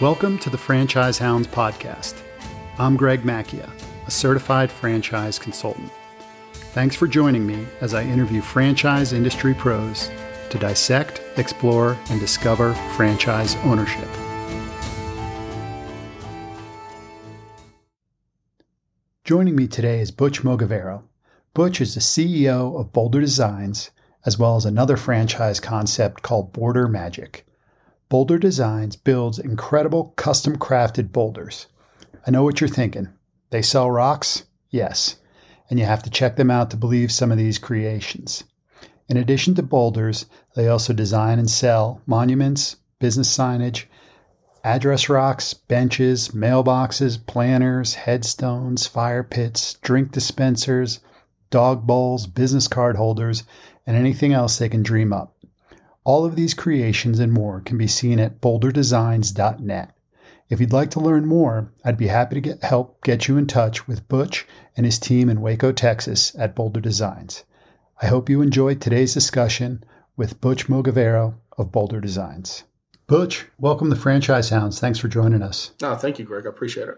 Welcome to the Franchise Hounds podcast. I'm Greg Macchia, a certified franchise consultant. Thanks for joining me as I interview franchise industry pros to dissect, explore, and discover franchise ownership. Joining me today is Butch Mogavero. Butch is the CEO of Boulder Designs, as well as another franchise concept called Border Magic. Boulder Designs builds incredible custom crafted boulders. I know what you're thinking. They sell rocks? Yes. And you have to check them out to believe some of these creations. In addition to boulders, they also design and sell monuments, business signage, address rocks, benches, mailboxes, planters, headstones, fire pits, drink dispensers, dog bowls, business card holders, and anything else they can dream up. All of these creations and more can be seen at boulderdesigns.net. If you'd like to learn more, I'd be happy to get help get you in touch with Butch and his team in Waco, Texas at Boulder Designs. I hope you enjoyed today's discussion with Butch Mogavero of Boulder Designs. Butch, welcome to Franchise Hounds. Thanks for joining us. Oh, thank you, Greg. I appreciate it.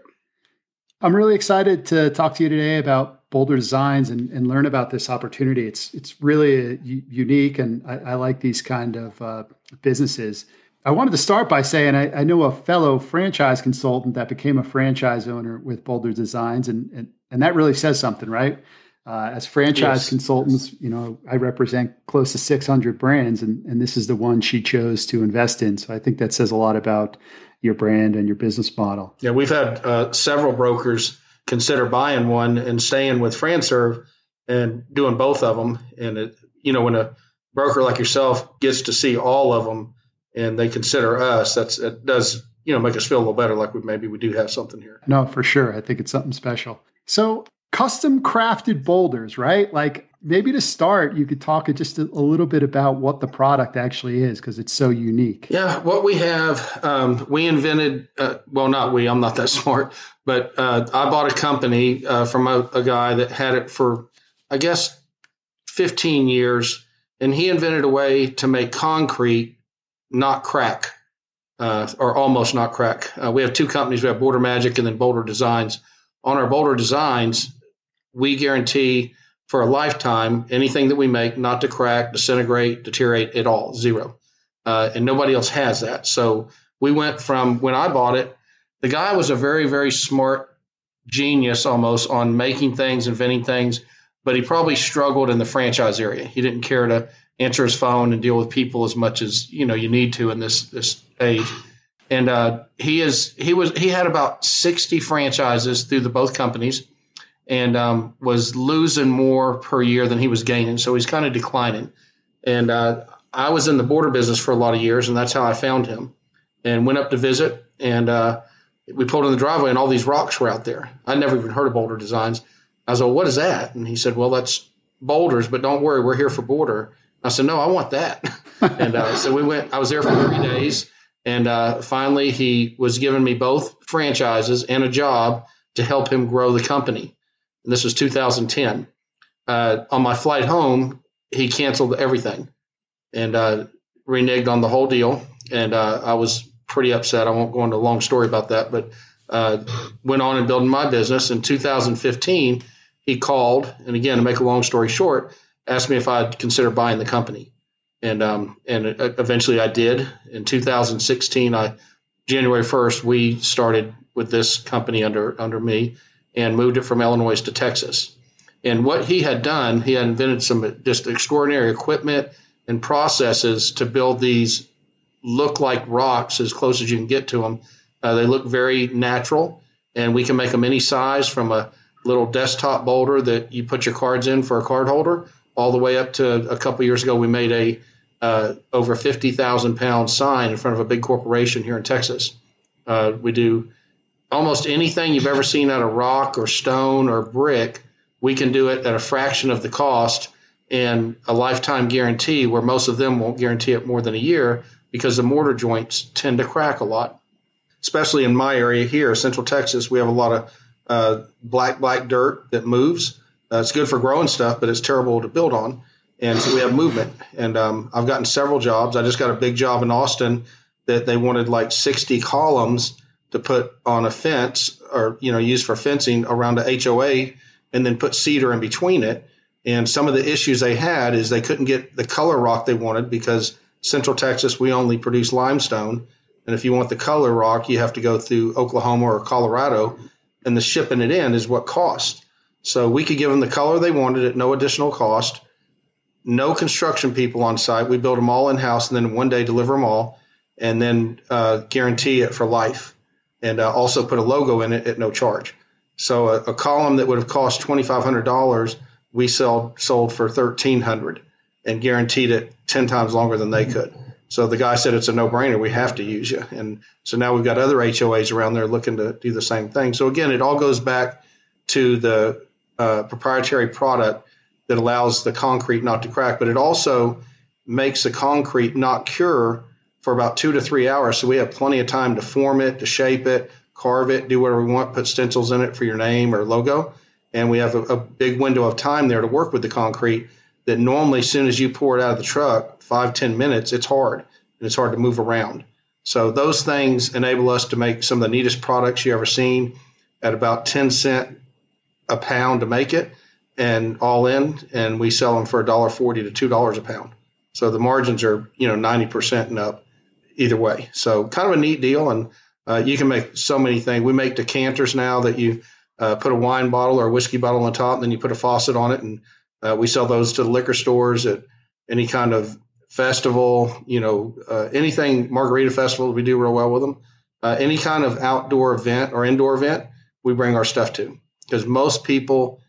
I'm really excited to talk to you today about Boulder Designs and, and learn about this opportunity. It's it's really unique, and I, I, like these kind of uh, businesses. I wanted to start by saying I, I, know a fellow franchise consultant that became a franchise owner with Boulder Designs, and and, and that really says something, right? Uh, as franchise yes. consultants, you know, I represent close to 600 brands, and, and this is the one she chose to invest in. So I think that says a lot about your brand and your business model. Yeah, we've had uh, several brokers consider buying one and staying with FranServe and doing both of them. And it, you know, when a broker like yourself gets to see all of them and they consider us, that's it does you know make us feel a little better, like we maybe we do have something here. No, for sure. I think it's something special. So custom crafted boulders, right? Like maybe to start, you could talk just a, little bit about what the product actually is because it's so unique. Yeah, what we have, um, we invented, uh, well, not we, I'm not that smart, but uh, I bought a company uh, from a, a, guy that had it for, I guess, 15 years. And he invented a way to make concrete not crack. Uh, or almost not crack. Uh, we have two companies. We have Border Magic and then Boulder Designs. On our Boulder Designs, we guarantee for a lifetime anything that we make not to crack, disintegrate, deteriorate at all, zero. Uh, and nobody else has that. So we went from when I bought it, the guy was a very, very smart genius almost on making things, inventing things, but he probably struggled in the franchise area. He didn't care to answer his phone and deal with people as much as you know you need to in this this age. And uh, he is he was he had about sixty franchises through the both companies and um, was losing more per year than he was gaining. So he's kind of declining. And uh, I was in the border business for a lot of years, and that's how I found him. And went up to visit, and uh, we pulled in the driveway, and all these rocks were out there. I'd never even heard of Boulder Designs. I was like, "What is that?" And he said, "Well, that's boulders, but don't worry, we're here for border." I said, "No, I want that." and uh, so we went. I was there for three days, and uh, finally, he was giving me both franchises and a job to help him grow the company and this was 2010. Uh, on my flight home, he canceled everything and uh, reneged on the whole deal. And uh, I was pretty upset. I won't go into a long story about that, but uh, went on and building my business. In 2015, he called, and again, to make a long story short, asked me if I'd consider buying the company. And um, and eventually I did. In 2016, I January 1st, we started with this company under under me and moved it from Illinois to Texas. And what he had done, he had invented some just extraordinary equipment and processes to build these look like rocks as close as you can get to them. Uh, they look very natural, and we can make them any size from a little desktop boulder that you put your cards in for a card holder, all the way up to a couple years ago we made a uh, over 50,000 pound sign in front of a big corporation here in Texas. Uh, we do almost anything you've ever seen out of rock or stone or brick, we can do it at a fraction of the cost and a lifetime guarantee, where most of them won't guarantee it more than a year because the mortar joints tend to crack a lot. Especially in my area here, Central Texas, we have a lot of uh, black, black dirt that moves. Uh, it's good for growing stuff, but it's terrible to build on. And so we have movement. And um, I've gotten several jobs. I just got a big job in Austin that they wanted like 60 columns to put on a fence or you know use for fencing around a HOA and then put cedar in between it. And some of the issues they had is they couldn't get the color rock they wanted because Central Texas we only produce limestone, and if you want the color rock, you have to go through Oklahoma or Colorado, and the shipping it in is what cost. So we could give them the color they wanted at no additional cost. No construction people on site. We build them all in house, and then one day deliver them all, and then uh, guarantee it for life, and uh, also put a logo in it at no charge. So a, a column that would have cost twenty five hundred dollars, we sold sold for thirteen hundred, and guaranteed it ten times longer than they could. So the guy said it's a no brainer. We have to use you, and so now we've got other HOAs around there looking to do the same thing. So again, it all goes back to the uh, proprietary product that allows the concrete not to crack, but it also makes the concrete not cure for about two to three hours. So we have plenty of time to form it, to shape it, carve it, do whatever we want, put stencils in it for your name or logo. And we have a, a big window of time there to work with the concrete that normally, as soon as you pour it out of the truck, five, ten minutes, it's hard and it's hard to move around. So those things enable us to make some of the neatest products you ever seen at about 10 cent a pound to make it and all in, and we sell them for a dollar forty to two dollars a pound. So the margins are you know ninety percent and up either way. So kind of a neat deal, and uh, you can make so many things. We make decanters now that you uh, put a wine bottle or a whiskey bottle on top, and then you put a faucet on it, and uh, we sell those to the liquor stores at any kind of festival. You know, uh, anything margarita festival, we do real well with them. Uh, any kind of outdoor event or indoor event, we bring our stuff to because most people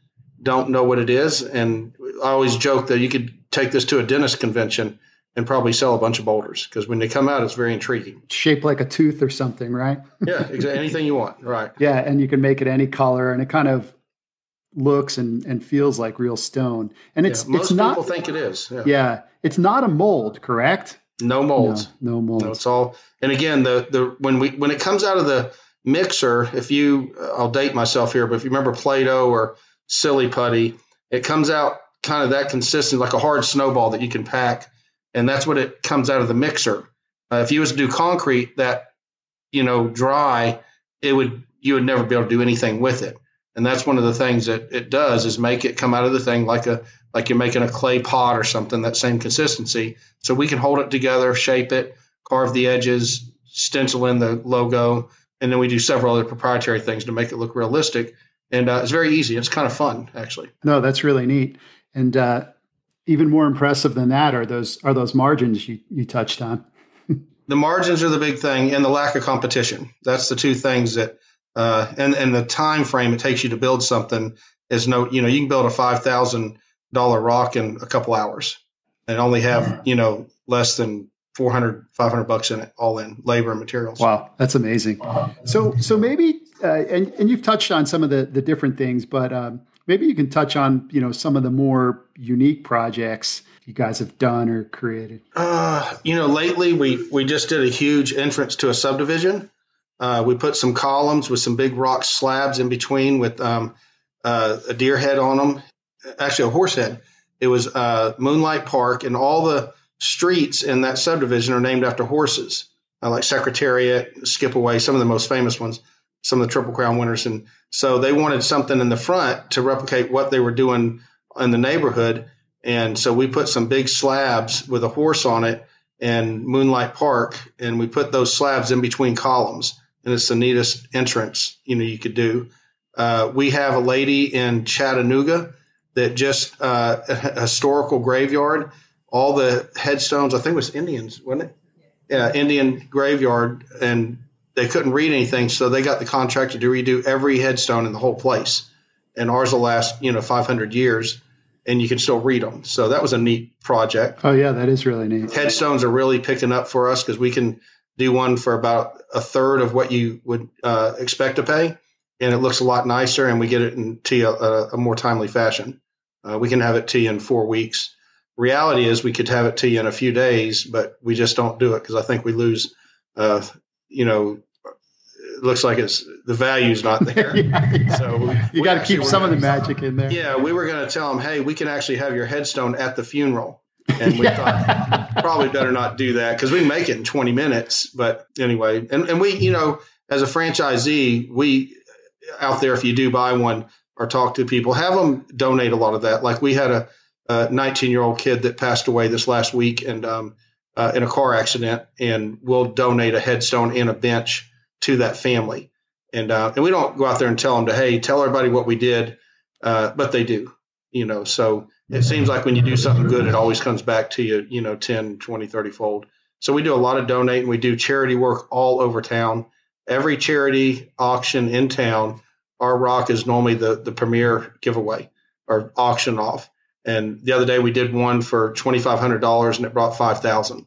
don't know what it is. And I always joke that you could take this to a dentist convention and probably sell a bunch of boulders because when they come out, it's very intriguing. Shaped like a tooth or something, right? yeah, exactly. Anything you want, right? Yeah, and you can make it any color, and it kind of looks and, and feels like real stone. And it's yeah, most it's not. People think it is. Yeah. yeah. it's not a mold, correct? No molds. No, no molds. No, it's all. And again, the the when we when it comes out of the mixer, if you, I'll date myself here, but if you remember Play-Doh or silly putty, it comes out kind of that consistent, like a hard snowball that you can pack, and that's what it comes out of the mixer. Uh, if you was to do concrete that, you know, dry, it would you would never be able to do anything with it. And that's one of the things that it does is make it come out of the thing like a like you're making a clay pot or something, that same consistency. So we can hold it together, shape it, carve the edges, stencil in the logo, and then we do several other proprietary things to make it look realistic. And uh, it's very easy. It's kind of fun, actually. No, that's really neat. And uh, even more impressive than that are those are those margins you, you touched on. the margins are the big thing, and the lack of competition. That's the two things that, uh, and and the time frame it takes you to build something is no. You know, you can build a five thousand dollar rock in a couple hours, and only have you know less than 400 500 bucks in it all in labor and materials wow that's amazing so so maybe uh, and and you've touched on some of the the different things but um, maybe you can touch on you know some of the more unique projects you guys have done or created. Uh, you know lately we we just did a huge entrance to a subdivision. Uh, we put some columns with some big rock slabs in between with um, uh, a deer head on them actually a horse head. It was uh, moonlight park and all the streets in that subdivision are named after horses, uh, like Secretariat, Skipaway, some of the most famous ones, some of the Triple Crown winners. And so they wanted something in the front to replicate what they were doing in the neighborhood. And so we put some big slabs with a horse on it and Moonlight Park, and we put those slabs in between columns. And it's the neatest entrance you know you could do. Uh, we have a lady in Chattanooga that just uh, a historical graveyard all the headstones. I think it was Indians, wasn't it? Yeah, Indian graveyard, and they couldn't read anything, so they got the contractor to redo every headstone in the whole place. And ours will last, you know, 500 years, and you can still read them. So that was a neat project. Oh yeah, that is really neat. Headstones are really picking up for us because we can do one for about a third of what you would uh, expect to pay, and it looks a lot nicer, and we get it into a, a more timely fashion. Uh, we can have it to you in four weeks reality is we could have it to you in a few days, but we just don't do it because I think we lose, uh, you know, it looks like it's the value's not there. yeah, yeah. So we, you got to keep some of the magic in there. Yeah, we were going to tell them, hey, we can actually have your headstone at the funeral. And we thought probably better not do that because we make it in 20 minutes. But anyway, and, and we, you know, as a franchisee, we out there, if you do buy one or talk to people, have them donate a lot of that. Like we had a, 19 year old kid that passed away this last week and um, uh, in a car accident, and we'll donate a headstone and a bench to that family. And uh, and we don't go out there and tell them to hey, tell everybody what we did, uh, but they do, you know. So it seems like when you do something good, it always comes back to you, you know, 10, 20, 30 fold. So we do a lot of donating. We do charity work all over town. Every charity auction in town, our rock is normally the the premier giveaway or auction off. And the other day we did one for twenty five hundred dollars, and it brought five thousand,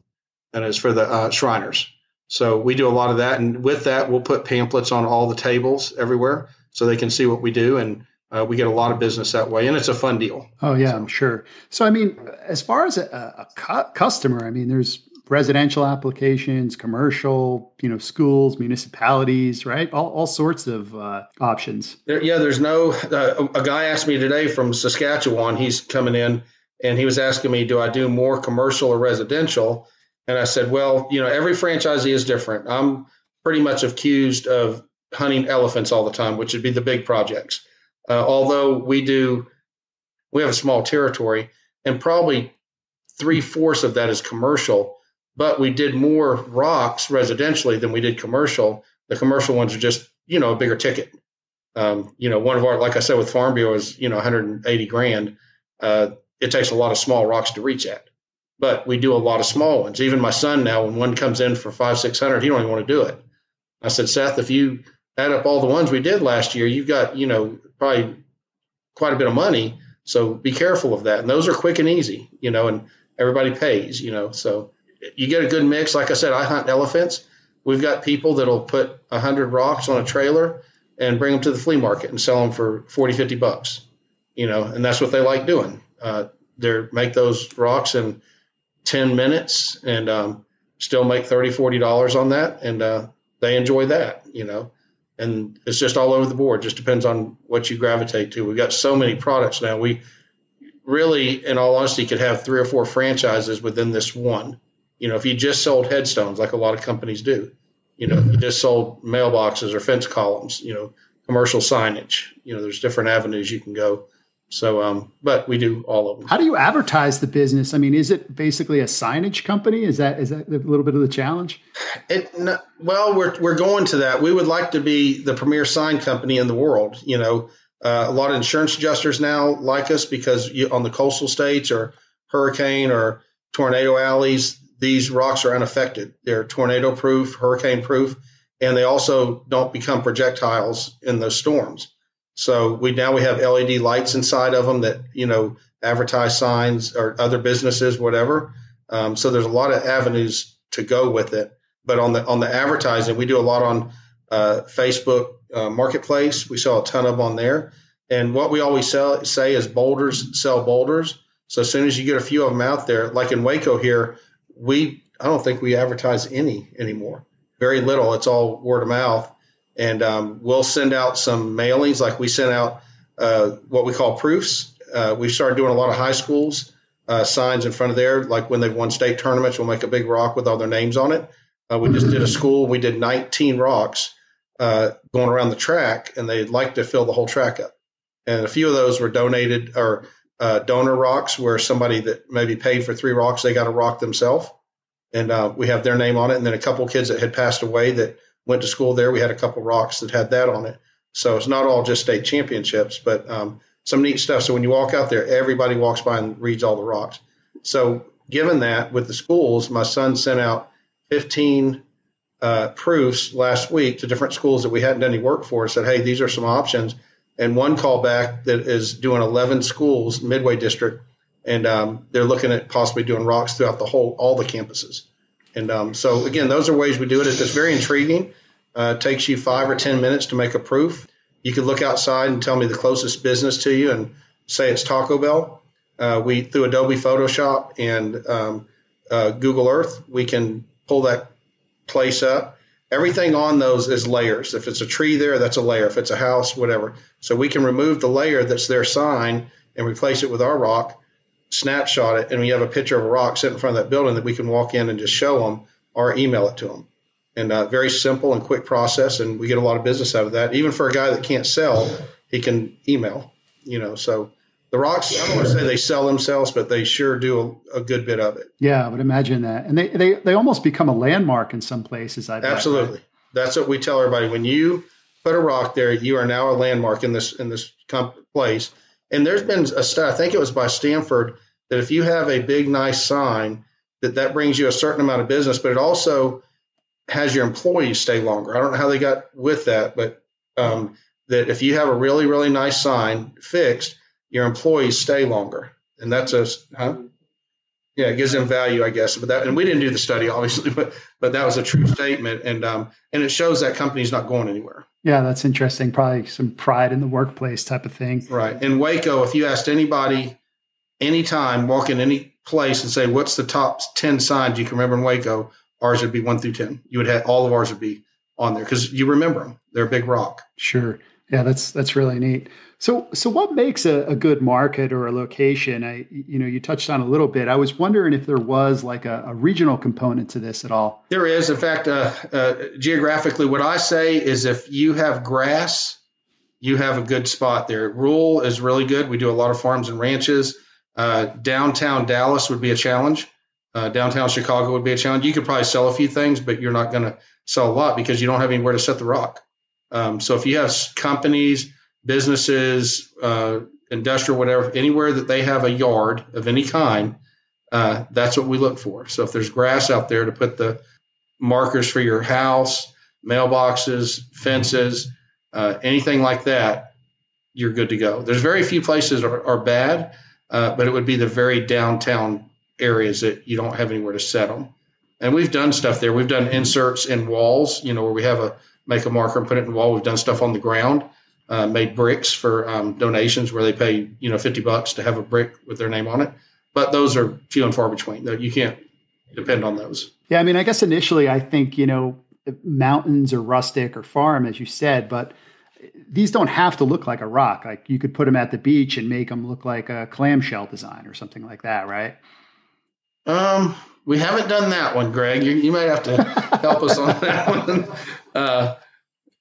and it's for the uh, Shriners. So we do a lot of that, and with that, we'll put pamphlets on all the tables everywhere so they can see what we do, and uh, we get a lot of business that way, and it's a fun deal. Oh yeah, so. I'm sure. So I mean, as far as a, a cu- customer, I mean, there's residential applications, commercial, you know, schools, municipalities, right? All, all sorts of uh, options. There, yeah, there's no. Uh, a guy asked me today from Saskatchewan. He's coming in, and he was asking me, "Do I do more commercial or residential?" And I said, well, you know, every franchisee is different. I'm pretty much accused of hunting elephants all the time, which would be the big projects. Uh, although we do, we have a small territory, and probably three fourths of that is commercial. But we did more rocks residentially than we did commercial. The commercial ones are just, you know, a bigger ticket. Um, you know, one of our, like I said, with Farm Bureau is, you know, 180 grand. Uh, it takes a lot of small rocks to reach at but we do a lot of small ones. Even my son now, when one comes in for five, six hundred, he don't even want to do it. I said, Seth, if you add up all the ones we did last year, you've got, you know, probably quite a bit of money. So be careful of that. And those are quick and easy, you know, and everybody pays, you know. So you get a good mix. Like I said, I hunt elephants. We've got people that'll put a hundred rocks on a trailer and bring them to the flea market and sell them for 40, 50 bucks, you know, and that's what they like doing. Uh, they make those rocks in 10 minutes and um, still make 30 40 dollars on that and uh, they enjoy that you know and it's just all over the board just depends on what you gravitate to we've got so many products now we really in all honesty could have three or four franchises within this one you know if you just sold headstones like a lot of companies do you know you just sold mailboxes or fence columns you know commercial signage you know there's different avenues you can go so, um, but we do all of them. How do you advertise the business? I mean, is it basically a signage company? Is that is that a little bit of the challenge? It, well, we're we're going to that. We would like to be the premier sign company in the world. You know, uh, a lot of insurance adjusters now like us because you, on the coastal states or hurricane or tornado alleys, these rocks are unaffected. They're tornado proof, hurricane proof, and they also don't become projectiles in those storms. So we now we have LED lights inside of them that you know advertise signs or other businesses, whatever. Um, so there's a lot of avenues to go with it. But on the on the advertising, we do a lot on uh, Facebook uh, Marketplace. We sell a ton of on there. And what we always sell, say is boulders sell boulders. So as soon as you get a few of them out there, like in Waco here, we I don't think we advertise any anymore. Very little. It's all word of mouth and um, we'll send out some mailings like we sent out uh, what we call proofs. Uh, we started doing a lot of high schools uh, signs in front of there, like when they've won state tournaments, we'll make a big rock with all their names on it. Uh, we just did a school, we did 19 rocks uh, going around the track, and they'd like to fill the whole track up. And a few of those were donated or uh, donor rocks, where somebody that maybe paid for three rocks, they got a rock themselves, and we have their name on it. And then a couple kids that had passed away that went to school there. We had a couple rocks that had that on it. So it's not all just state championships, but um, some neat stuff. So when you walk out there, everybody walks by and reads all the rocks. So given that with the schools, my son sent out 15 uh, proofs last week to different schools that we hadn't done any work for. Said, hey, these are some options. And one callback that is doing 11 schools, Midway District, and um, they're looking at possibly doing rocks throughout the whole all the campuses. And um, so, again, those are ways we do it. It's very intriguing. Uh, takes you five or 10 minutes to make a proof. You could look outside and tell me the closest business to you and say it's Taco Bell. Uh, we, through Adobe Photoshop and um, uh, Google Earth, we can pull that place up. Everything on those is layers. If it's a tree there, that's a layer. If it's a house, whatever. So we can remove the layer that's their sign and replace it with our rock snapshot it and we have a picture of a rock sitting in front of that building that we can walk in and just show them or email it to them. And uh, very simple and quick process, and we get a lot of business out of that. Even for a guy that can't sell, he can email. You know, so the rocks. I don't want to say they sell themselves, but they sure do a, a, good bit of it. Yeah, I would imagine that, and they they they almost become a landmark in some places. I absolutely. That's what we tell everybody. When you put a rock there, you are now a landmark in this in this place. And there's been a study, I think it was by Stanford, that if you have a big nice sign, that that brings you a certain amount of business, but it also has your employees stay longer. I don't know how they got with that, but um, that if you have a really really nice sign fixed, your employees stay longer, and that's a huh? yeah, it gives them value, I guess. But that, and we didn't do the study, obviously, but but that was a true statement, and um, and it shows that company's not going anywhere. Yeah, that's interesting. Probably some pride in the workplace type of thing. Right. In Waco, if you asked anybody, anytime, walk in any place and say, "What's the top ten signs you can remember in Waco?" Ours would be one through ten. You would have all of ours would be on there because you remember them. They're a big rock. Sure. Yeah, that's that's really neat. So, so what makes a, a, good market or a location? I, you know, you touched on a little bit. I was wondering if there was like a, a regional component to this at all. There is, in fact, uh, uh, geographically, what I say is if you have grass, you have a good spot there. Rural is really good. We do a lot of farms and ranches. Uh, downtown Dallas would be a challenge. Uh, downtown Chicago would be a challenge. You could probably sell a few things, but you're not going to sell a lot because you don't have anywhere to set the rock. Um, so if you have companies businesses, uh, industrial, whatever, anywhere that they have a yard of any kind, uh, that's what we look for. So if there's grass out there to put the markers for your house, mailboxes, fences, uh, anything like that, you're good to go. There's very few places are, are bad, uh, but it would be the very downtown areas that you don't have anywhere to set them. And we've done stuff there. We've done inserts in walls, you know, where we have a make a marker and put it in the wall. We've done stuff on the ground uh, made bricks for um, donations where they pay you know 50 bucks to have a brick with their name on it. But those are few and far between. You can't depend on those. Yeah i mean i guess initially i think you know mountains or rustic or farm as you said but these don't have to look like a rock. Like you could put them at the beach and make them look like a clamshell design or something like that right? Um we haven't done that one greg. You, you might have to help us on that one uh,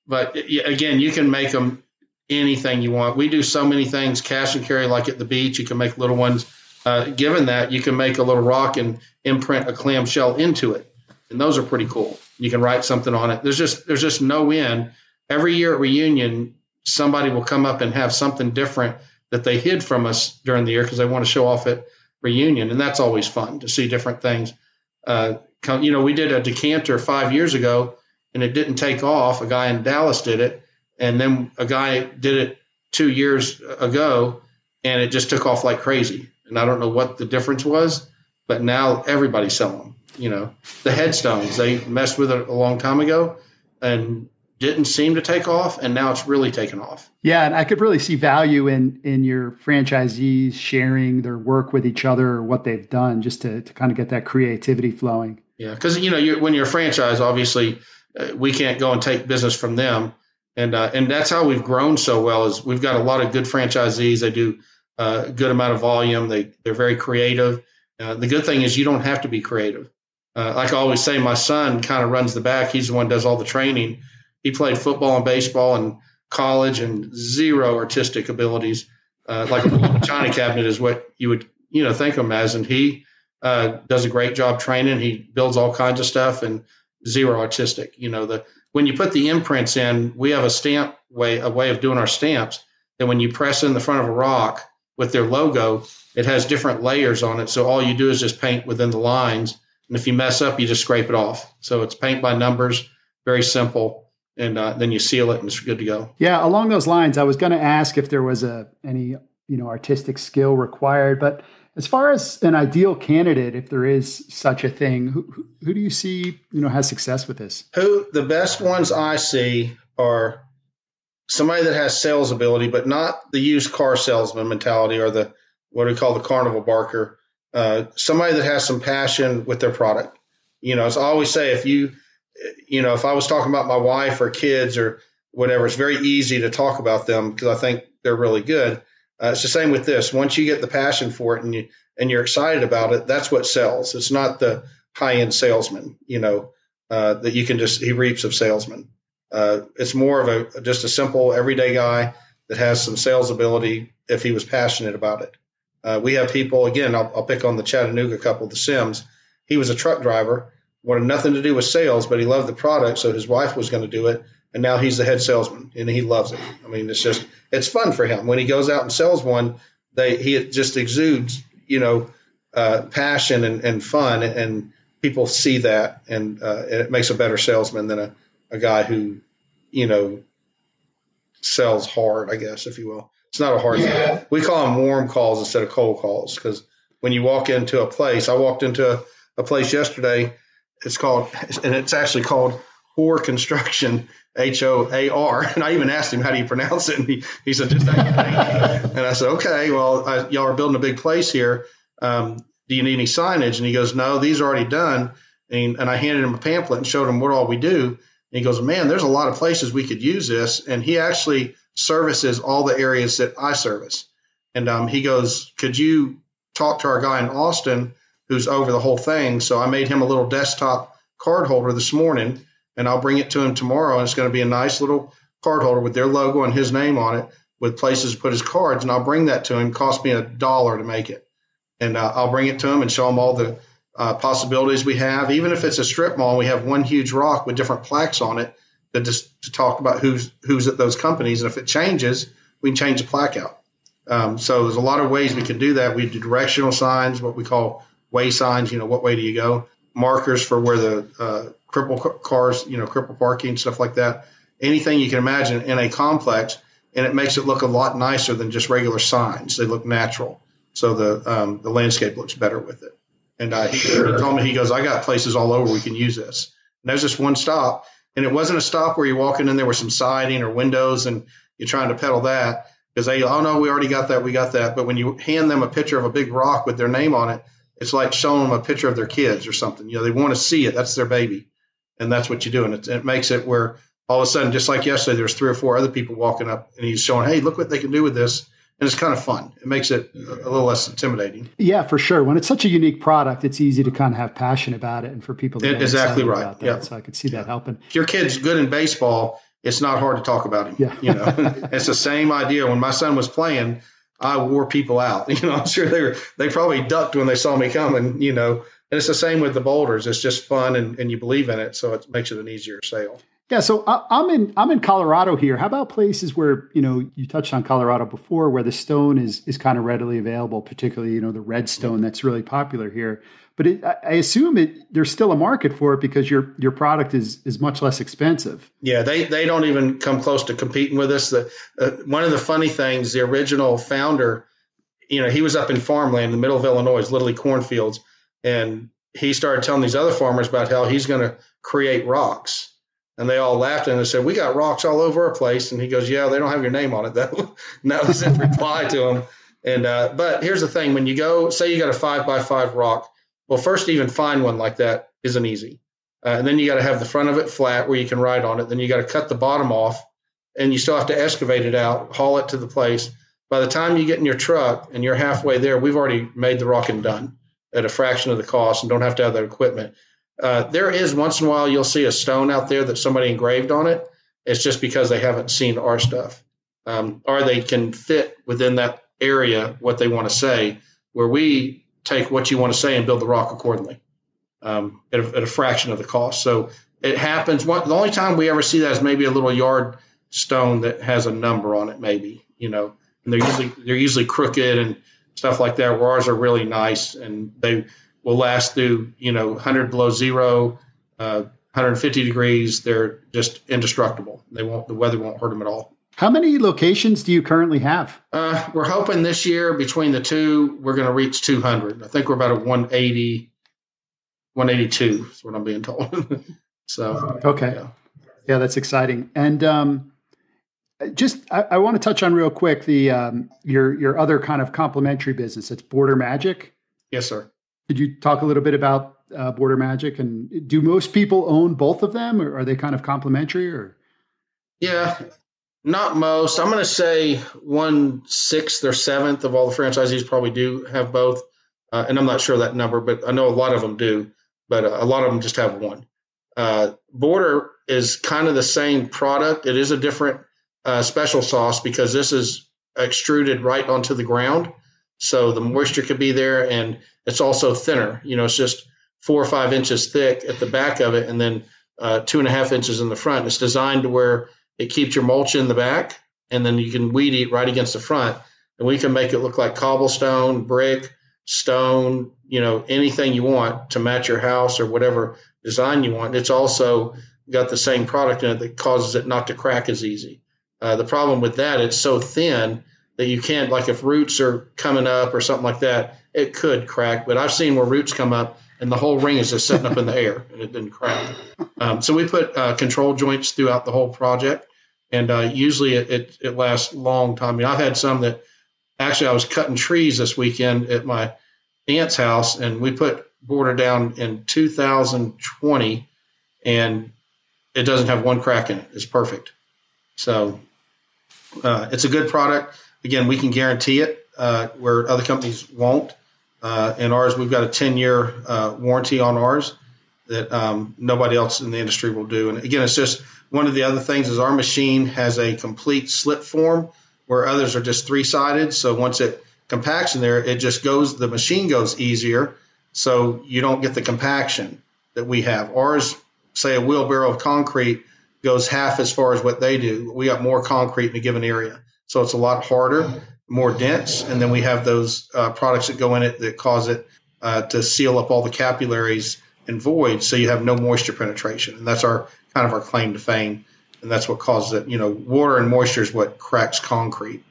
but again you can make them anything you want. We do so many things, cash and carry, like at the beach. You can make little ones. Uh, given that, you can make a little rock and imprint a clamshell into it, and those are pretty cool. You can write something on it. There's just there's just no end. Every year at reunion, somebody will come up and have something different that they hid from us during the year because they want to show off at reunion, and that's always fun to see different things. Uh, come, you know, we did a decanter five years ago, and it didn't take off. A guy in Dallas did it, and then a guy did it two years ago, and it just took off like crazy. And I don't know what the difference was, but now everybody's selling them. You know, the headstones they messed with it a long time ago, and didn't seem to take off, and now it's really taken off. Yeah, and I could really see value in in your franchisees sharing their work with each other or what they've done, just to to kind of get that creativity flowing. Yeah, because you know, you're, when you're a franchise, obviously, we can't go and take business from them and uh, and that's how we've grown so well. Is we've got a lot of good franchisees. They do uh, a good amount of volume. They they're very creative. Uh, the good thing is you don't have to be creative. Uh, like I always say, my son kind of runs the back. He's the one does all the training. He played football and baseball in college and zero artistic abilities. Uh, like a china cabinet is what you would you know think of him as, and he uh, does a great job training. He builds all kinds of stuff and zero artistic. You know the when you put the imprints in, we have a stamp way, a way of doing our stamps that when you press in the front of a rock with their logo, it has different layers on it. So all you do is just paint within the lines. And if you mess up, you just scrape it off. So it's paint by numbers, very simple. And uh, then you seal it and it's good to go. Yeah. Along those lines, I was going to ask if there was a, any, you know, artistic skill required, but as far as an ideal candidate, if there is such a thing, who, who do you see, you know, has success with this? Who the best ones I see are somebody that has sales ability, but not the used car salesman mentality or the what we call the carnival barker. Uh, somebody that has some passion with their product. You know, as I always say, if you, you know, if I was talking about my wife or kids or whatever, it's very easy to talk about them because I think they're really good. Uh, it's the same with this. Once you get the passion for it and you and you're excited about it, that's what sells. It's not the high end salesman, you know, uh, that you can just he reaps of salesmen. Uh, it's more of a just a simple everyday guy that has some sales ability if he was passionate about it. Uh, we have people again. I'll, I'll, pick on the Chattanooga couple, the Sims. He was a truck driver, wanted nothing to do with sales, but he loved the product, so his wife was going to do it, and now he's the head salesman, and he loves it. I mean, it's just it's fun for him when he goes out and sells one. They he just exudes, you know, uh, passion and, and fun, and people see that, and, uh, it makes a better salesman than a, a guy who, you know, sells hard, I guess, if you will. It's not a hard yeah. thing. We call them warm calls instead of cold calls because when you walk into a place, I walked into a, a place yesterday. It's called, and it's actually called Hoar Construction, H O A R. And I even asked him, how do you pronounce it? And he, he said, just that. And I said, okay, well, I, y'all are building a big place here. Um, do you need any signage? And he goes, no, these are already done. And, and I handed him a pamphlet and showed him what all we do. And he goes, man, there's a lot of places we could use this. And he actually services all the areas that I service. And um, he goes, could you talk to our guy in Austin who's over the whole thing? So I made him a little desktop card holder this morning, and I'll bring it to him tomorrow. And it's going to be a nice little card holder with their logo and his name on it, with places to put his cards. And I'll bring that to him. Cost me a dollar to make it and uh, I'll bring it to him and show him all the uh, possibilities we have. Even if it's a strip mall, we have one huge rock with different plaques on it that just to talk about who's who's at those companies, and if it changes, we can change the plaque out. Um, so there's a lot of ways we can do that. We do directional signs, what we call way signs. You know, what way do you go? Markers for where the uh, cripple cars, you know, cripple parking, stuff like that. Anything you can imagine in a complex, and it makes it look a lot nicer than just regular signs. They look natural so the um, the landscape looks better with it. And he, he, told me he goes, I got places all over we can use this. And there's just one stop, and it wasn't a stop where you're walking in there with some siding or windows and you're trying to pedal that because they, oh no, we already got that, we got that. But when you hand them a picture of a big rock with their name on it, it's like showing them a picture of their kids or something. You know, they want to see it. That's their baby, and that's what you do. And it, it makes it where all of a sudden, just like yesterday, there's three or four other people walking up, and he's showing, hey, look what they can do with this and it's kind of fun. It makes it a little less intimidating. Yeah, for sure. When it's such a unique product, it's easy to kind of have passion about it, and for people to get exactly right. Yeah, so I could see that helping. If your kid's good in baseball, it's not hard to talk about him. Yeah, you know, it's the same idea. When my son was playing, I wore people out. You know, I'm sure they were they probably ducked when they saw me coming. You know, and it's the same with the boulders. It's just fun, and, and you believe in it, so it makes it an easier sale. Yeah, so uh, I'm in I'm in Colorado here. How about places where you know you touched on Colorado before, where the stone is is kind of readily available, particularly you know the red stone that's really popular here. But it, I assume it there's still a market for it because your your product is is much less expensive. Yeah, they they don't even come close to competing with us. The uh, one of the funny things, the original founder, you know, he was up in farmland in the middle of Illinois, literally cornfields, and he started telling these other farmers about how he's going to create rocks and they all laughed and they said, "We got rocks all over our place." And he goes, "Yeah, they don't have your name on it." That, that was his reply to him. And uh, but here's the thing: when you go, say you got a five by five rock, well, first even find one like that isn't easy. Uh, and then you got to have the front of it flat where you can ride on it. Then you got to cut the bottom off, and you still have to excavate it out, haul it to the place. By the time you get in your truck and you're halfway there, we've already made the rock and done at a fraction of the cost, and don't have to have that equipment. Uh, there is once in a while you'll see a stone out there that somebody engraved on it. It's just because they haven't seen our stuff, um, or they can fit within that area what they want to say. Where we take what you want to say and build the rock accordingly um, at, a, at, a, fraction of the cost. So it happens. One, the only time we ever see that is maybe a little yard stone that has a number on it, maybe you know, and they're usually they're usually crooked and stuff like that. Where ours are really nice and they will last through you know 100 below zero, uh, 150 degrees. They're just indestructible. They won't. The weather won't hurt them at all. How many locations do you currently have? Uh, we're hoping this year between the two, we're going to reach 200. I think we're about a 180, 182 is what I'm being told. so okay, yeah. yeah. that's exciting. And um, just I, I, want to touch on real quick the um, your your other kind of complementary business. It's Border Magic. Yes, sir. Could you talk a little bit about uh, Border Magic and do most people own both of them, or are they kind of complementary? Or yeah, Not most. I'm going to say one sixth or seventh of all the franchisees probably do have both. Uh, and I'm not sure that number, but I know a lot of them do, but uh, a lot of them just have one. Uh, Border is kind of the same product. It is a different uh, special sauce because this is extruded right onto the ground. So the moisture could be there and it's also thinner. You know, it's just four or five inches thick at the back of it and then uh, two and a half inches in the front. It's designed to where it keeps your mulch in the back and then you can weed eat right against the front. And we can make it look like cobblestone, brick, stone, you know, anything you want to match your house or whatever design you want. It's also got the same product in it that causes it not to crack as easy. Uh, the problem with that, it's so thin that you can't, like if roots are coming up or something like that, it could crack. But I've seen where roots come up and the whole ring is just sitting up in the air and it didn't crack. Um, so we put uh, control joints throughout the whole project, and uh, usually it, it, it lasts a long time. I mean, I've had some that actually I was cutting trees this weekend at my aunt's house, and we put border down in 2020, and it doesn't have one crack in it. It's perfect. So uh, it's a good product. Again, we can guarantee it uh, where other companies won't. Uh, and ours, we've got a 10 year uh, warranty on ours that um, nobody else in the industry will do. And again, it's just one of the other things is our machine has a complete slip form where others are just three sided. So once it compacts in there, it just goes, the machine goes easier. So you don't get the compaction that we have. Ours, say a wheelbarrow of concrete goes half as far as what they do. We got more concrete in a given area. So it's a lot harder, more dense. And then we have those uh, products that go in it that cause it uh, to seal up all the capillaries and voids. So you have no moisture penetration. And that's our kind of our claim to fame. And that's what causes it. You know, water and moisture is what cracks concrete.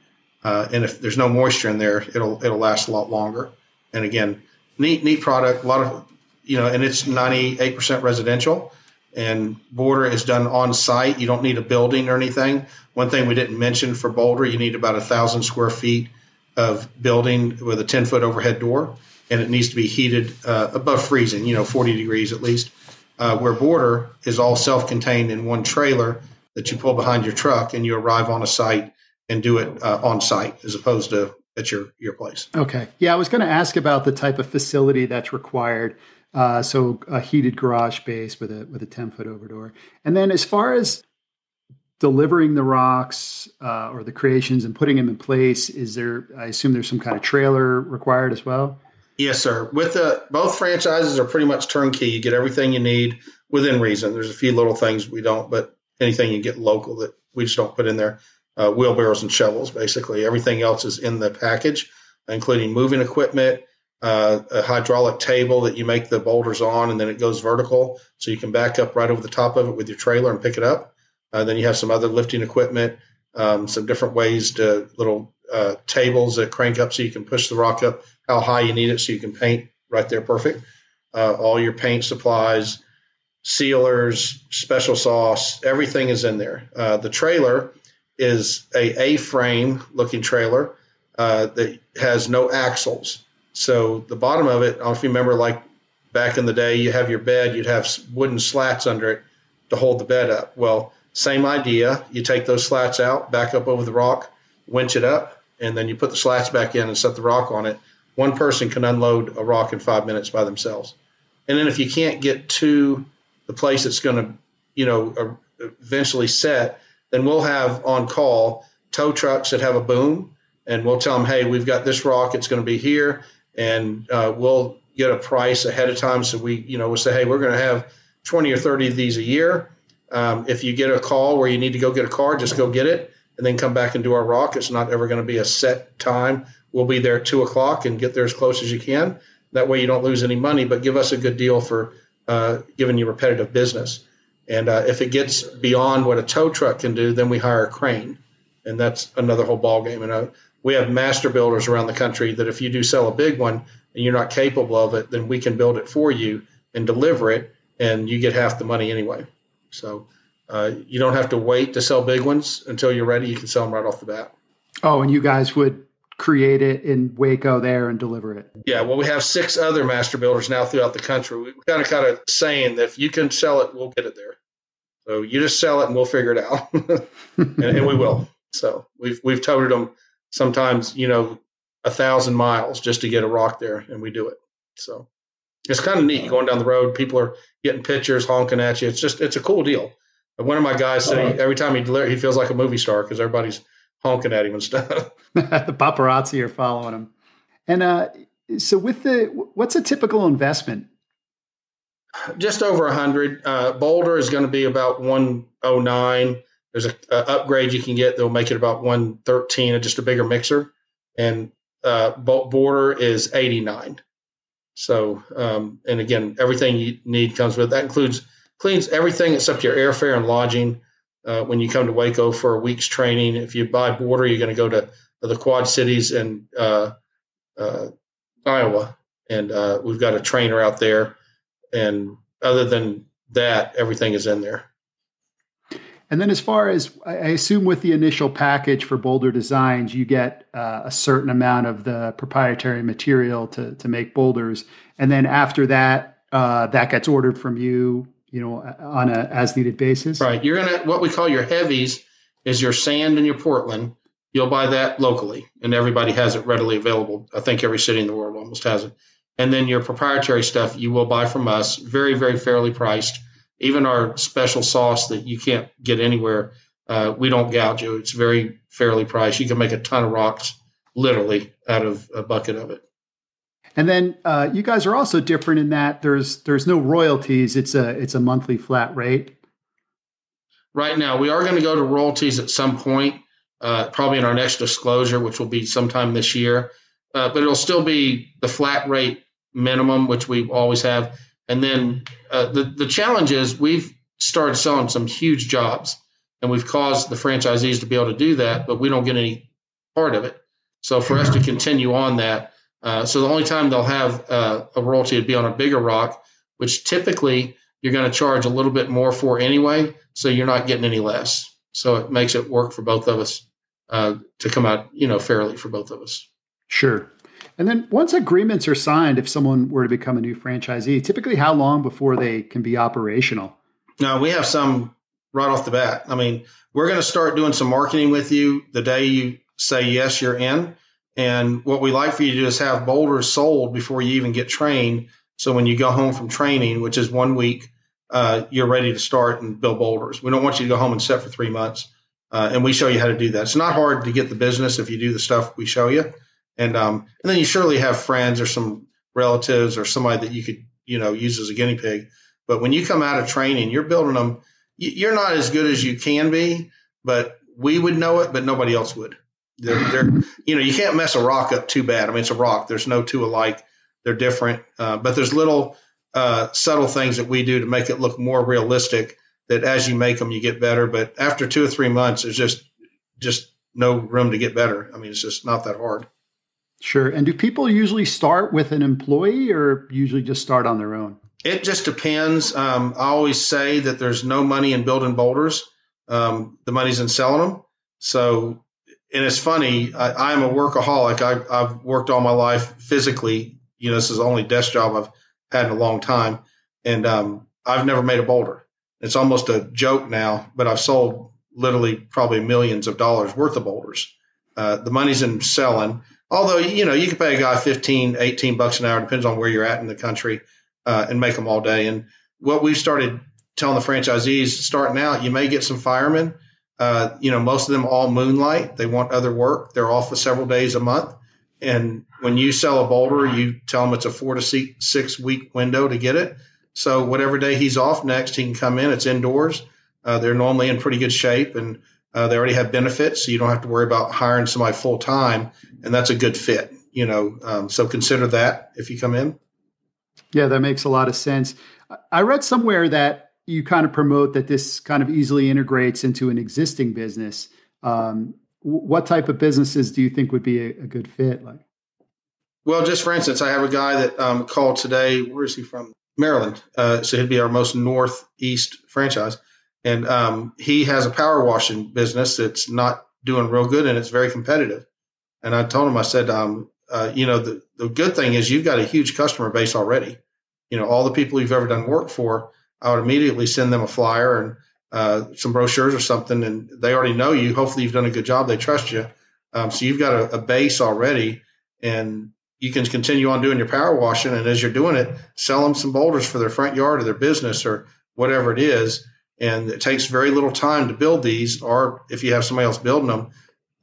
Uh, and if there's no moisture in there, it'll it'll last a lot longer. And again, neat neat product. A lot of you know, and it's 98% residential and border is done on site. You don't need a building or anything. One thing we didn't mention for Boulder, you need about a thousand square feet of building with a 10 foot overhead door, and it needs to be heated uh, above freezing, you know, 40 degrees at least. Uh, where border is all self contained in one trailer that you pull behind your truck and you arrive on a site and do it uh, on site as opposed to at your, your place. Okay. Yeah, I was going to ask about the type of facility that's required. Uh, so a heated garage space with a with a ten foot over door. And then as far as delivering the rocks uh, or the creations and putting them in place, is there? I assume there's some kind of trailer required as well. Yes, sir. With the both franchises are pretty much turnkey. You get everything you need within reason. There's a few little things we don't, but anything you get local that we just don't put in there. Uh, wheelbarrows and shovels, basically. Everything else is in the package, including moving equipment, uh, a hydraulic table that you make the boulders on, and then it goes vertical, so you can back up right over the top of it with your trailer and pick it up. Uh, then you have some other lifting equipment, um, some different ways to little uh, tables that crank up so you can push the rock up how high you need it so you can paint right there perfect. Uh, all your paint supplies, sealers, special sauce, everything is in there. Uh, the trailer is a A-frame looking trailer uh, that has no axles. So the bottom of it, if you remember, like back in the day, you have your bed, you'd have wooden slats under it to hold the bed up. Well, same idea. You take those slats out, back up over the rock, winch it up, and then you put the slats back in and set the rock on it. One person can unload a rock in five minutes by themselves. And then if you can't get to the place that's going to, you know, eventually set, then we'll have on call tow trucks that have a boom, and we'll tell them, hey, we've got this rock. It's going to be here and uh, we'll get a price ahead of time. So we, you know, we'll say, hey, we're going to have 20 or 30 of these a year. Um, if you get a call where you need to go get a car, just go get it and then come back and do our rock. It's not ever going to be a set time. We'll be there at two o'clock and get there as close as you can. That way you don't lose any money, but give us a good deal for uh, giving you repetitive business. And uh, if it gets beyond what a tow truck can do, then we hire a crane, and that's another whole ball game. And uh, we have master builders around the country that if you do sell a big one and you're not capable of it, then we can build it for you and deliver it, and you get half the money anyway. So uh, you don't have to wait to sell big ones until you're ready. You can sell them right off the bat. Oh, and you guys would create it in Waco there and deliver it. Yeah, well, we have six other master builders now throughout the country. We kind of kind of saying that if you can sell it, we'll get it there. So you just sell it and we'll figure it out, and, and, we will. So we've we've toted them sometimes, you know, a thousand miles just to get a rock there, and we do it. So it's kind of neat going down the road. People are getting pictures, honking at you. It's just it's a cool deal. one of my guys said he, every time he he feels like a movie star because everybody's honking at him and stuff. the paparazzi are following him. And uh, so, with the what's a typical investment? Just over a hundred. Uh, Boulder is going to be about one oh nine. There's a, a, upgrade you can get that'll make it about one thirteen, just a bigger mixer. And uh, Border is eighty nine. So, um, and again, everything you need comes with that. Includes cleans everything except your airfare and lodging. Uh, when you come to Waco for a week's training, if you buy border, you're going to go to the Quad Cities and uh, uh, Iowa, and uh, we've got a trainer out there. And other than that, everything is in there. And then, as far as I assume, with the initial package for Boulder Designs, you get uh, a certain amount of the proprietary material to to make boulders, and then after that, uh, that gets ordered from you, you know, on a as needed basis. Right. You're gonna what we call your heavies is your sand and your Portland. You'll buy that locally, and everybody has it readily available. I think every city in the world almost has it. And then your proprietary stuff you will buy from us, very very fairly priced even our special sauce that you can't get anywhere, uh, we don't gouge you. It's very fairly priced. You can make a ton of rocks literally out of a bucket of it. And then uh, you guys are also different in that there's there's no royalties. It's a it's a monthly flat rate. Right now, we are going to go to royalties at some point, uh, probably in our next disclosure, which will be sometime this year. Uh, but it'll still be the flat rate minimum, which we always have. And then uh, the the challenge is we've started selling some huge jobs, and we've caused the franchisees to be able to do that, but we don't get any part of it. So for us to continue on that, uh, so the only time they'll have uh, a royalty would be on a bigger rock, which typically you're going to charge a little bit more for anyway, so you're not getting any less. So it makes it work for both of us uh, to come out, you know, fairly for both of us. Sure. And then once agreements are signed, if someone were to become a new franchisee, typically how long before they can be operational? No, we have some right off the bat. I mean, we're going to start doing some marketing with you the day you say yes, you're in. And what we like for you to do is have boulders sold before you even get trained. So when you go home from training, which is one week, uh, you're ready to start and build boulders. We don't want you to go home and sit for three months. Uh, and we show you how to do that. It's not hard to get the business if you do the stuff we show you. And um, and then you surely have friends or some relatives or somebody that you could you know use as a guinea pig. But when you come out of training, you're building them. You're not as good as you can be, but we would know it, but nobody else would. They're, they're you know you can't mess a rock up too bad. I mean it's a rock. There's no two alike. They're different, uh, but there's little uh, subtle things that we do to make it look more realistic. That as you make them, you get better. But after two or three months, there's just just no room to get better. I mean, it's just not that hard. Sure. And do people usually start with an employee or usually just start on their own? It just depends. Um, I always say that there's no money in building boulders. Um, the money's in selling them. So, and it's funny. I, am a workaholic. I, have worked all my life physically. You know, this is the only desk job I've had in a long time, and um, I've never made a boulder. It's almost a joke now, but I've sold literally probably millions of dollars worth of boulders. Uh, the money's in selling. Although, you know, you can pay a guy 15, 18 bucks an hour, depends on where you're at in the country, uh, and make them all day. And what we've started telling the franchisees starting out, you may get some firemen. Uh, you know, most of them all moonlight. They want other work. They're off for several days a month. And when you sell a boulder, you tell them it's a four to six week window to get it. So whatever day he's off next, he can come in. It's indoors. Uh, they're normally in pretty good shape. And uh, they already have benefits, so you don't have to worry about hiring somebody full time, and that's a good fit. You know, um, so consider that if you come in. Yeah, that makes a lot of sense. I read somewhere that you kind of promote that this kind of easily integrates into an existing business. Um, what type of businesses do you think would be a, a, good fit? Like, well, just for instance, I have a guy that um, called today. Where is he from? Maryland. Uh, so he'd be our most northeast franchise and um, he has a power washing business that's not doing real good and it's very competitive. And I told him, I said, um, uh, you know, the, the good thing is you've got a huge customer base already. You know, all the people you've ever done work for, I would immediately send them a flyer and uh, some brochures or something, and they already know you. Hopefully, you've done a good job. They trust you, um, so you've got a, a base already, and you can continue on doing your power washing. And as you're doing it, sell them some boulders for their front yard or their business or whatever it is. And it takes very little time to build these, or if you have somebody else building them,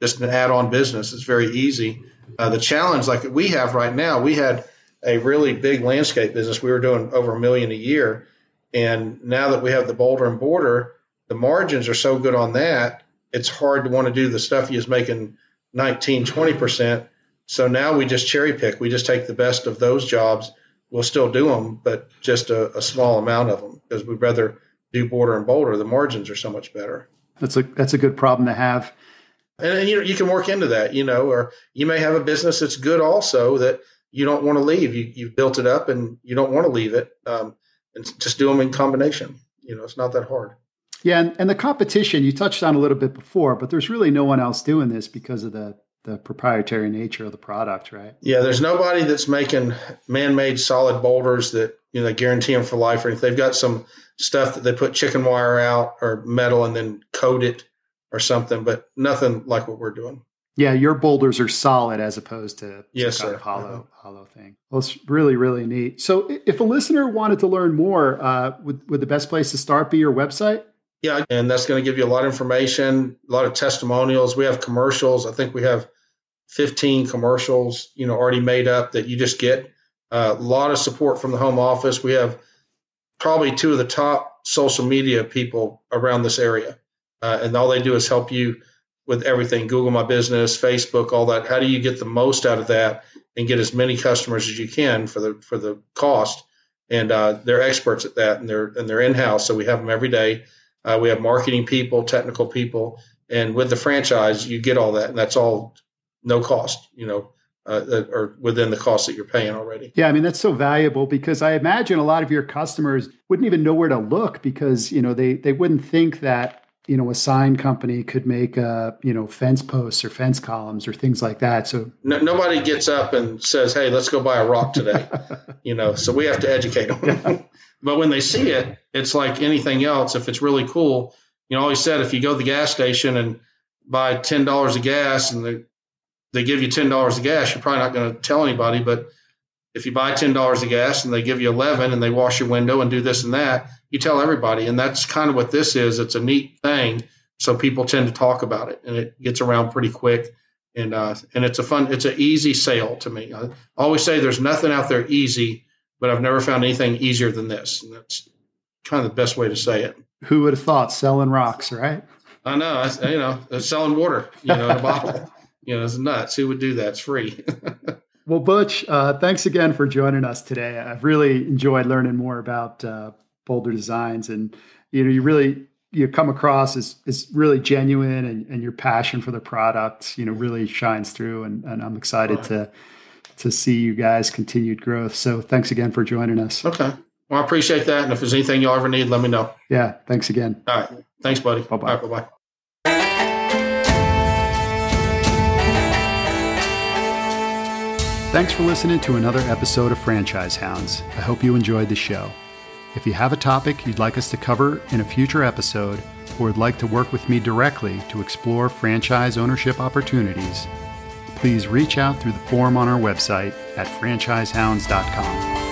just an add-on business. It's very easy. Uh, the challenge, like we have right now, we had a really big landscape business. We were doing over a million a year, and now that we have the boulder and border, the margins are so good on that. It's hard to want to do the stuff you was making 19, 20 percent. So now we just cherry pick. We just take the best of those jobs. We'll still do them, but just a, a small amount of them because we'd rather do border and boulder. The margins are so much better. That's a that's a good problem to have. And, and you know, you can work into that, you know, or you may have a business that's good also that you don't want to leave. You you've built it up and you don't want to leave it. Um, and just do them in combination. You know, it's not that hard. Yeah, and, and the competition you touched on a little bit before, but there's really no one else doing this because of the the proprietary nature of the product, right? Yeah, there's nobody that's making man-made solid boulders that you know they guarantee them for life. Or if they've got some stuff that they put chicken wire out or metal and then coat it or something, but nothing like what we're doing. Yeah, your boulders are solid as opposed to yes, kind of hollow uh-huh. hollow thing. Well, it's really really neat. So, if a listener wanted to learn more, uh, would would the best place to start be your website? Yeah, and that's going to give you a lot of information, a lot of testimonials. We have commercials. I think we have 15 commercials, you know, already made up that you just get. A lot of support from the home office. We have probably two of the top social media people around this area, uh, and all they do is help you with everything Google My Business, Facebook, all that. How do you get the most out of that and get as many customers as you can for the for the cost? And uh, they're experts at that, and they're and they're in house, so we have them every day. Uh, we have marketing people, technical people, and with the franchise, you get all that, and that's all no cost. You know, uh, or within the cost that you're paying already. Yeah, I mean that's so valuable because I imagine a lot of your customers wouldn't even know where to look because you know they they wouldn't think that you know a sign company could make uh you know fence posts or fence columns or things like that. So no, nobody gets up and says hey let's go buy a rock today. You know so we have to educate them. But when they see it it's like anything else. If it's really cool you know always said if you go to the gas station and buy $10 of gas and they, they give you $10 of gas you're probably not going to tell anybody but if you buy $10 of gas and they give you 11 and they wash your window and do this and that you tell everybody. And that's kind of what this is. It's a neat thing. So people tend to talk about it and it gets around pretty quick. And, uh, and it's a fun, it's an easy sale to me. I always say there's nothing out there easy, but I've never found anything easier than this. And that's kind of the best way to say it. Who would have thought selling rocks, right? I know, I, you know, selling water, you know, in a bottle. You know, it's nuts. Who would do that? It's free. well, Butch, uh, thanks again for joining us today. I've really enjoyed learning more about uh, Boulder Designs, and you know, you really you come across as, as really genuine, and, and your passion for the product, you know, really shines through. And, and I'm excited right. to to see you guys continued growth. So thanks again for joining us. Okay. Well, I appreciate that. And if there's anything you'll ever need, let me know. Yeah. Thanks again. All right. Thanks, buddy. Bye bye. bye bye. Thanks for listening to another episode of Franchise Hounds. I hope you enjoyed the show. If you have a topic you'd like us to cover in a future episode, or would like to work with me directly to explore franchise ownership opportunities, please reach out through the form on our website at franchisehounds.com.